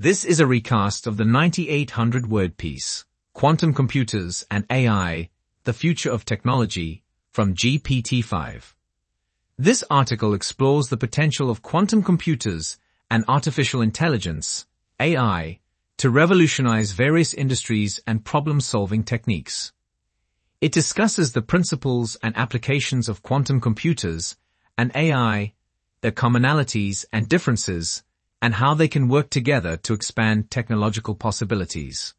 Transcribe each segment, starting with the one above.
This is a recast of the 9800 word piece, Quantum Computers and AI, the Future of Technology, from GPT-5. This article explores the potential of quantum computers and artificial intelligence, AI, to revolutionize various industries and problem-solving techniques. It discusses the principles and applications of quantum computers and AI, their commonalities and differences, and how they can work together to expand technological possibilities.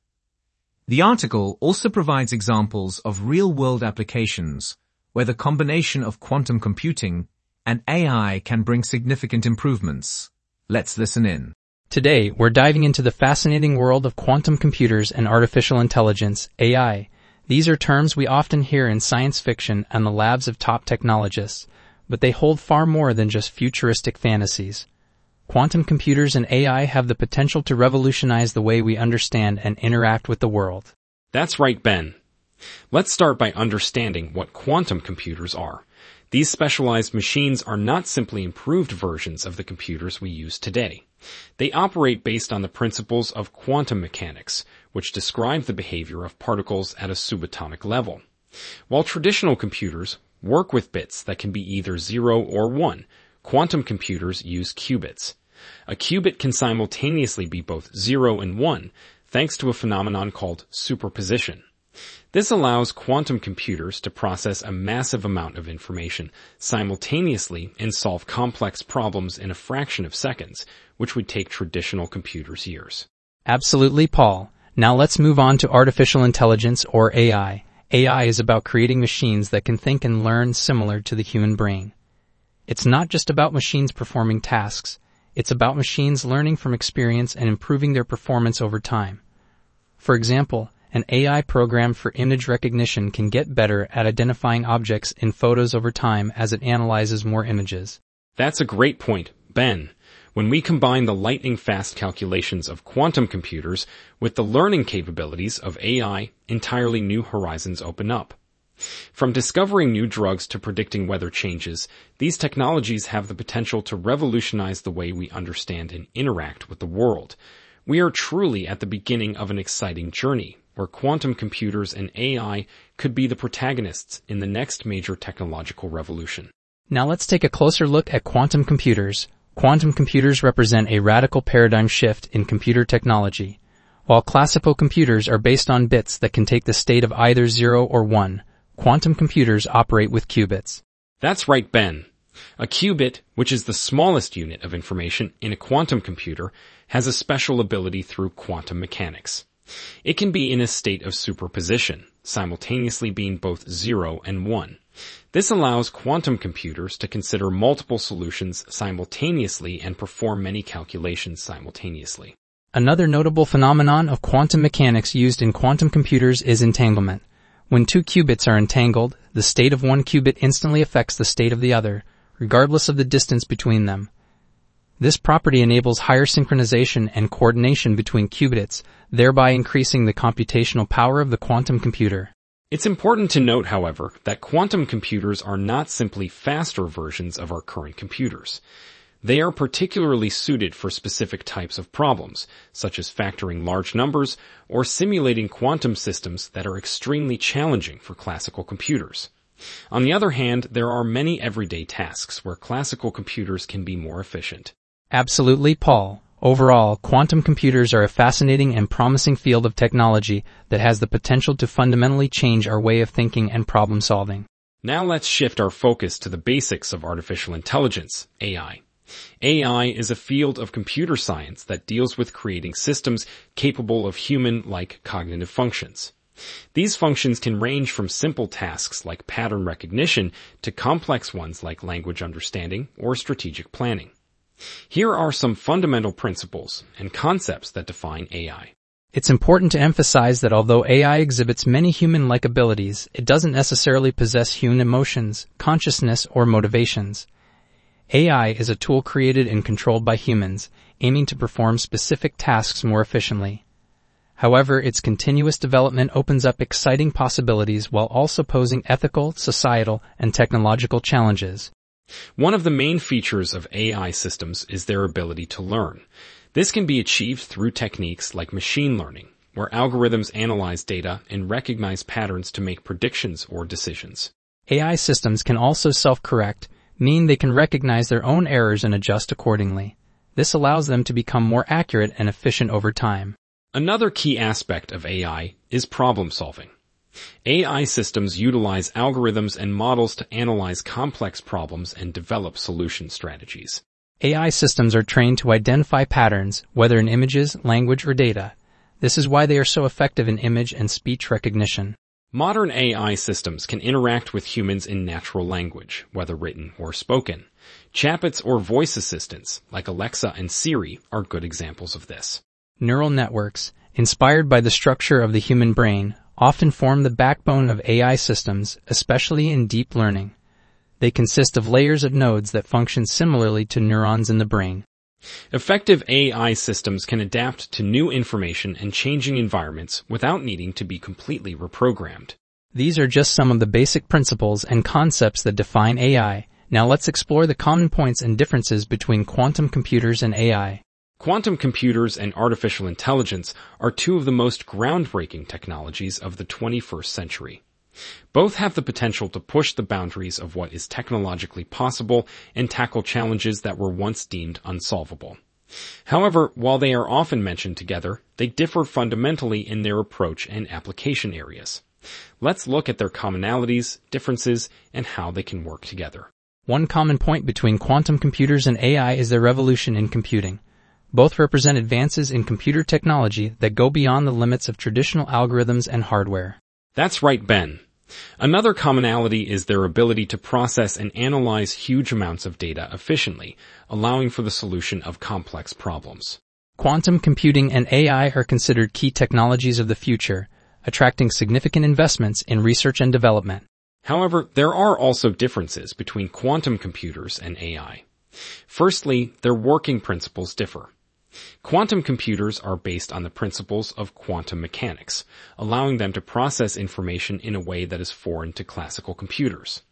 The article also provides examples of real-world applications where the combination of quantum computing and AI can bring significant improvements. Let's listen in. Today, we're diving into the fascinating world of quantum computers and artificial intelligence, AI. These are terms we often hear in science fiction and the labs of top technologists, but they hold far more than just futuristic fantasies. Quantum computers and AI have the potential to revolutionize the way we understand and interact with the world. That's right, Ben. Let's start by understanding what quantum computers are. These specialized machines are not simply improved versions of the computers we use today. They operate based on the principles of quantum mechanics, which describe the behavior of particles at a subatomic level. While traditional computers work with bits that can be either 0 or 1, quantum computers use qubits. A qubit can simultaneously be both 0 and 1, thanks to a phenomenon called superposition. This allows quantum computers to process a massive amount of information simultaneously and solve complex problems in a fraction of seconds, which would take traditional computers years. Absolutely, Paul. Now let's move on to artificial intelligence or AI. AI is about creating machines that can think and learn similar to the human brain. It's not just about machines performing tasks. It's about machines learning from experience and improving their performance over time. For example, an AI program for image recognition can get better at identifying objects in photos over time as it analyzes more images. That's a great point, Ben. When we combine the lightning fast calculations of quantum computers with the learning capabilities of AI, entirely new horizons open up. From discovering new drugs to predicting weather changes, these technologies have the potential to revolutionize the way we understand and interact with the world. We are truly at the beginning of an exciting journey where quantum computers and AI could be the protagonists in the next major technological revolution. Now let's take a closer look at quantum computers. Quantum computers represent a radical paradigm shift in computer technology. While classical computers are based on bits that can take the state of either 0 or 1, quantum computers operate with qubits. That's right, Ben. A qubit, which is the smallest unit of information in a quantum computer, has a special ability through quantum mechanics. It can be in a state of superposition, simultaneously being both 0 and 1. This allows quantum computers to consider multiple solutions simultaneously and perform many calculations simultaneously. Another notable phenomenon of quantum mechanics used in quantum computers is entanglement. When two qubits are entangled, the state of one qubit instantly affects the state of the other, regardless of the distance between them. This property enables higher synchronization and coordination between qubits, thereby increasing the computational power of the quantum computer. It's important to note, however, that quantum computers are not simply faster versions of our current computers. They are particularly suited for specific types of problems, such as factoring large numbers or simulating quantum systems that are extremely challenging for classical computers. On the other hand, there are many everyday tasks where classical computers can be more efficient. Absolutely, Paul. Overall, quantum computers are a fascinating and promising field of technology that has the potential to fundamentally change our way of thinking and problem solving. Now let's shift our focus to the basics of artificial intelligence, AI. AI is a field of computer science that deals with creating systems capable of human-like cognitive functions. These functions can range from simple tasks like pattern recognition to complex ones like language understanding or strategic planning. Here are some fundamental principles and concepts that define AI. It's important to emphasize that although AI exhibits many human-like abilities, it doesn't necessarily possess human emotions, consciousness, or motivations. AI is a tool created and controlled by humans, aiming to perform specific tasks more efficiently. However, its continuous development opens up exciting possibilities while also posing ethical, societal, and technological challenges. One of the main features of AI systems is their ability to learn. This can be achieved through techniques like machine learning, where algorithms analyze data and recognize patterns to make predictions or decisions. AI systems can also self-correct, meaning they can recognize their own errors and adjust accordingly. This allows them to become more accurate and efficient over time. Another key aspect of AI is problem solving. AI systems utilize algorithms and models to analyze complex problems and develop solution strategies. AI systems are trained to identify patterns, whether in images, language, or data. This is why they are so effective in image and speech recognition. Modern AI systems can interact with humans in natural language, whether written or spoken. Chatbots or voice assistants, like Alexa and Siri, are good examples of this. Neural networks, inspired by the structure of the human brain, often form the backbone of AI systems, especially in deep learning. They consist of layers of nodes that function similarly to neurons in the brain. Effective AI systems can adapt to new information and changing environments without needing to be completely reprogrammed. These are just some of the basic principles and concepts that define AI. Now let's explore the common points and differences between quantum computers and AI. Quantum computers and artificial intelligence are two of the most groundbreaking technologies of the 21st century. Both have the potential to push the boundaries of what is technologically possible and tackle challenges that were once deemed unsolvable. However, while they are often mentioned together, they differ fundamentally in their approach and application areas. Let's look at their commonalities, differences, and how they can work together. One common point between quantum computers and AI is their revolution in computing. Both represent advances in computer technology that go beyond the limits of traditional algorithms and hardware. That's right, Ben. Another commonality is their ability to process and analyze huge amounts of data efficiently, allowing for the solution of complex problems. Quantum computing and AI are considered key technologies of the future, attracting significant investments in research and development. However, there are also differences between quantum computers and AI. Firstly, their working principles differ. Quantum computers are based on the principles of quantum mechanics, allowing them to process information in a way that is foreign to classical computers.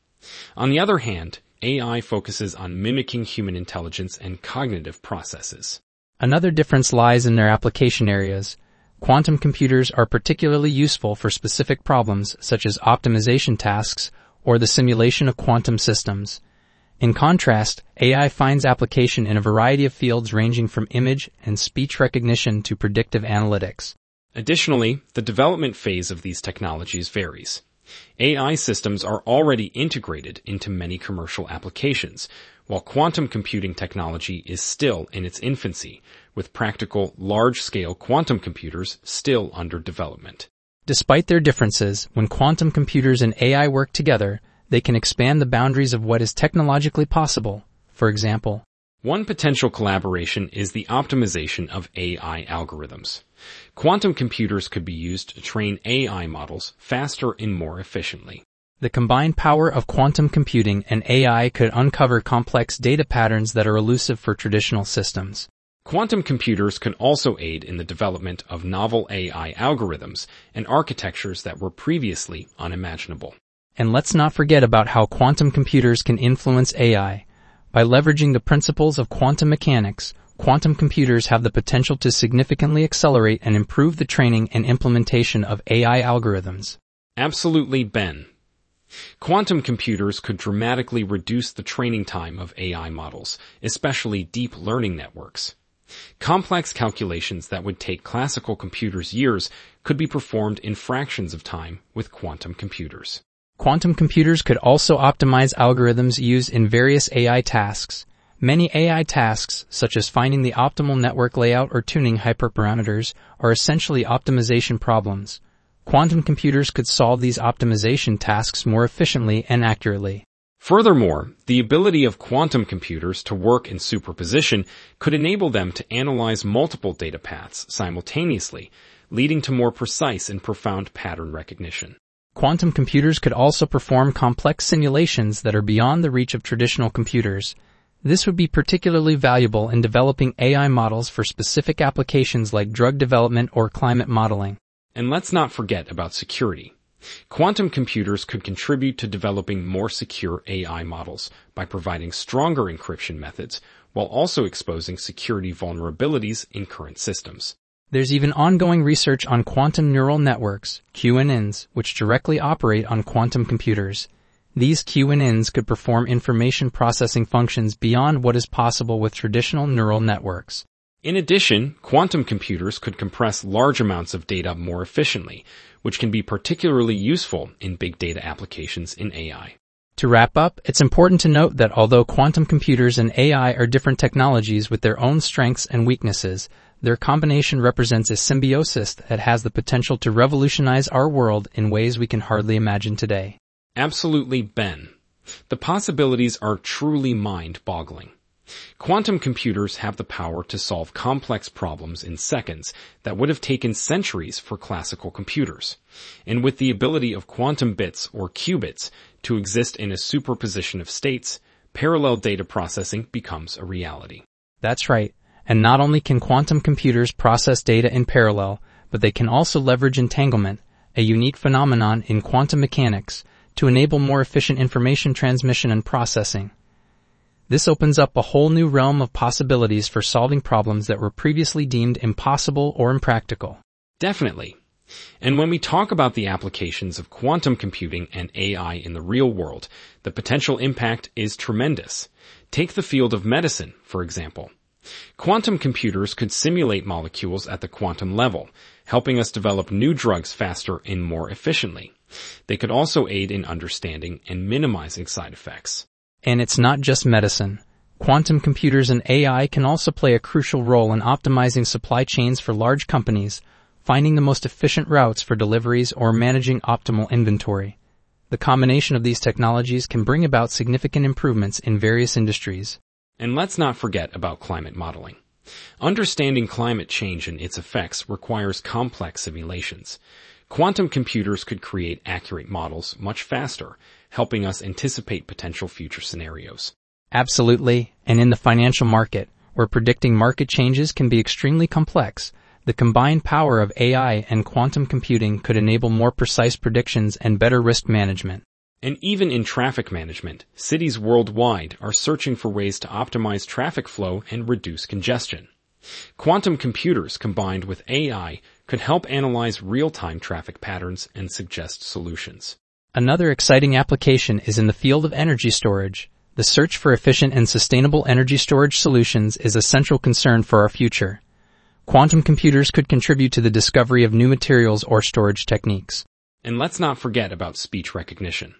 On the other hand, AI focuses on mimicking human intelligence and cognitive processes. Another difference lies in their application areas. Quantum computers are particularly useful for specific problems such as optimization tasks or the simulation of quantum systems. In contrast, AI finds application in a variety of fields ranging from image and speech recognition to predictive analytics. Additionally, the development phase of these technologies varies. AI systems are already integrated into many commercial applications, while quantum computing technology is still in its infancy, with practical, large-scale quantum computers still under development. Despite their differences, when quantum computers and AI work together, they can expand the boundaries of what is technologically possible. For example, one potential collaboration is the optimization of AI algorithms. Quantum computers could be used to train AI models faster and more efficiently. The combined power of quantum computing and AI could uncover complex data patterns that are elusive for traditional systems. Quantum computers can also aid in the development of novel AI algorithms and architectures that were previously unimaginable. And let's not forget about how quantum computers can influence AI. By leveraging the principles of quantum mechanics, quantum computers have the potential to significantly accelerate and improve the training and implementation of AI algorithms. Absolutely, Ben. Quantum computers could dramatically reduce the training time of AI models, especially deep learning networks. Complex calculations that would take classical computers years could be performed in fractions of time with quantum computers. Quantum computers could also optimize algorithms used in various AI tasks. Many AI tasks, such as finding the optimal network layout or tuning hyperparameters, are essentially optimization problems. Quantum computers could solve these optimization tasks more efficiently and accurately. Furthermore, the ability of quantum computers to work in superposition could enable them to analyze multiple data paths simultaneously, leading to more precise and profound pattern recognition. Quantum computers could also perform complex simulations that are beyond the reach of traditional computers. This would be particularly valuable in developing AI models for specific applications like drug development or climate modeling. And let's not forget about security. Quantum computers could contribute to developing more secure AI models by providing stronger encryption methods while also exposing security vulnerabilities in current systems. There's even ongoing research on quantum neural networks, QNNs, which directly operate on quantum computers. These QNNs could perform information processing functions beyond what is possible with traditional neural networks. In addition, quantum computers could compress large amounts of data more efficiently, which can be particularly useful in big data applications in AI. To wrap up, it's important to note that although quantum computers and AI are different technologies with their own strengths and weaknesses, their combination represents a symbiosis that has the potential to revolutionize our world in ways we can hardly imagine today. Absolutely, Ben. The possibilities are truly mind-boggling. Quantum computers have the power to solve complex problems in seconds that would have taken centuries for classical computers. And with the ability of quantum bits or qubits to exist in a superposition of states, parallel data processing becomes a reality. That's right. And not only can quantum computers process data in parallel, but they can also leverage entanglement, a unique phenomenon in quantum mechanics, to enable more efficient information transmission and processing. This opens up a whole new realm of possibilities for solving problems that were previously deemed impossible or impractical. Definitely. And when we talk about the applications of quantum computing and AI in the real world, the potential impact is tremendous. Take the field of medicine, for example. Quantum computers could simulate molecules at the quantum level, helping us develop new drugs faster and more efficiently. They could also aid in understanding and minimizing side effects. And it's not just medicine. Quantum computers and AI can also play a crucial role in optimizing supply chains for large companies, finding the most efficient routes for deliveries or managing optimal inventory. The combination of these technologies can bring about significant improvements in various industries. And let's not forget about climate modeling. Understanding climate change and its effects requires complex simulations. Quantum computers could create accurate models much faster, helping us anticipate potential future scenarios. Absolutely. And in the financial market, where predicting market changes can be extremely complex, the combined power of AI and quantum computing could enable more precise predictions and better risk management. And even in traffic management, cities worldwide are searching for ways to optimize traffic flow and reduce congestion. Quantum computers combined with AI could help analyze real-time traffic patterns and suggest solutions. Another exciting application is in the field of energy storage. The search for efficient and sustainable energy storage solutions is a central concern for our future. Quantum computers could contribute to the discovery of new materials or storage techniques. And let's not forget about speech recognition.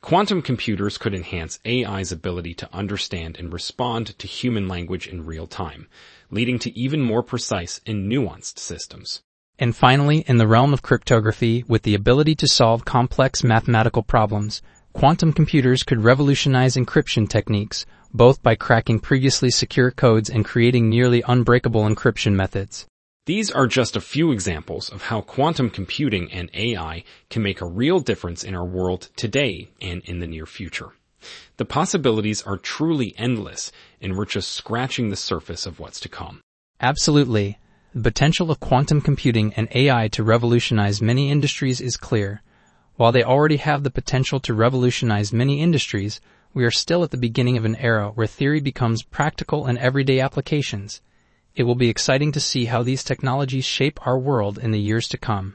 Quantum computers could enhance AI's ability to understand and respond to human language in real time, leading to even more precise and nuanced systems. And finally, in the realm of cryptography, with the ability to solve complex mathematical problems, quantum computers could revolutionize encryption techniques, both by cracking previously secure codes and creating nearly unbreakable encryption methods. These are just a few examples of how quantum computing and AI can make a real difference in our world today and in the near future. The possibilities are truly endless and we're just scratching the surface of what's to come. Absolutely. The potential of quantum computing and AI to revolutionize many industries is clear. While they already have the potential to revolutionize many industries, we are still at the beginning of an era where theory becomes practical and everyday applications. It will be exciting to see how these technologies shape our world in the years to come.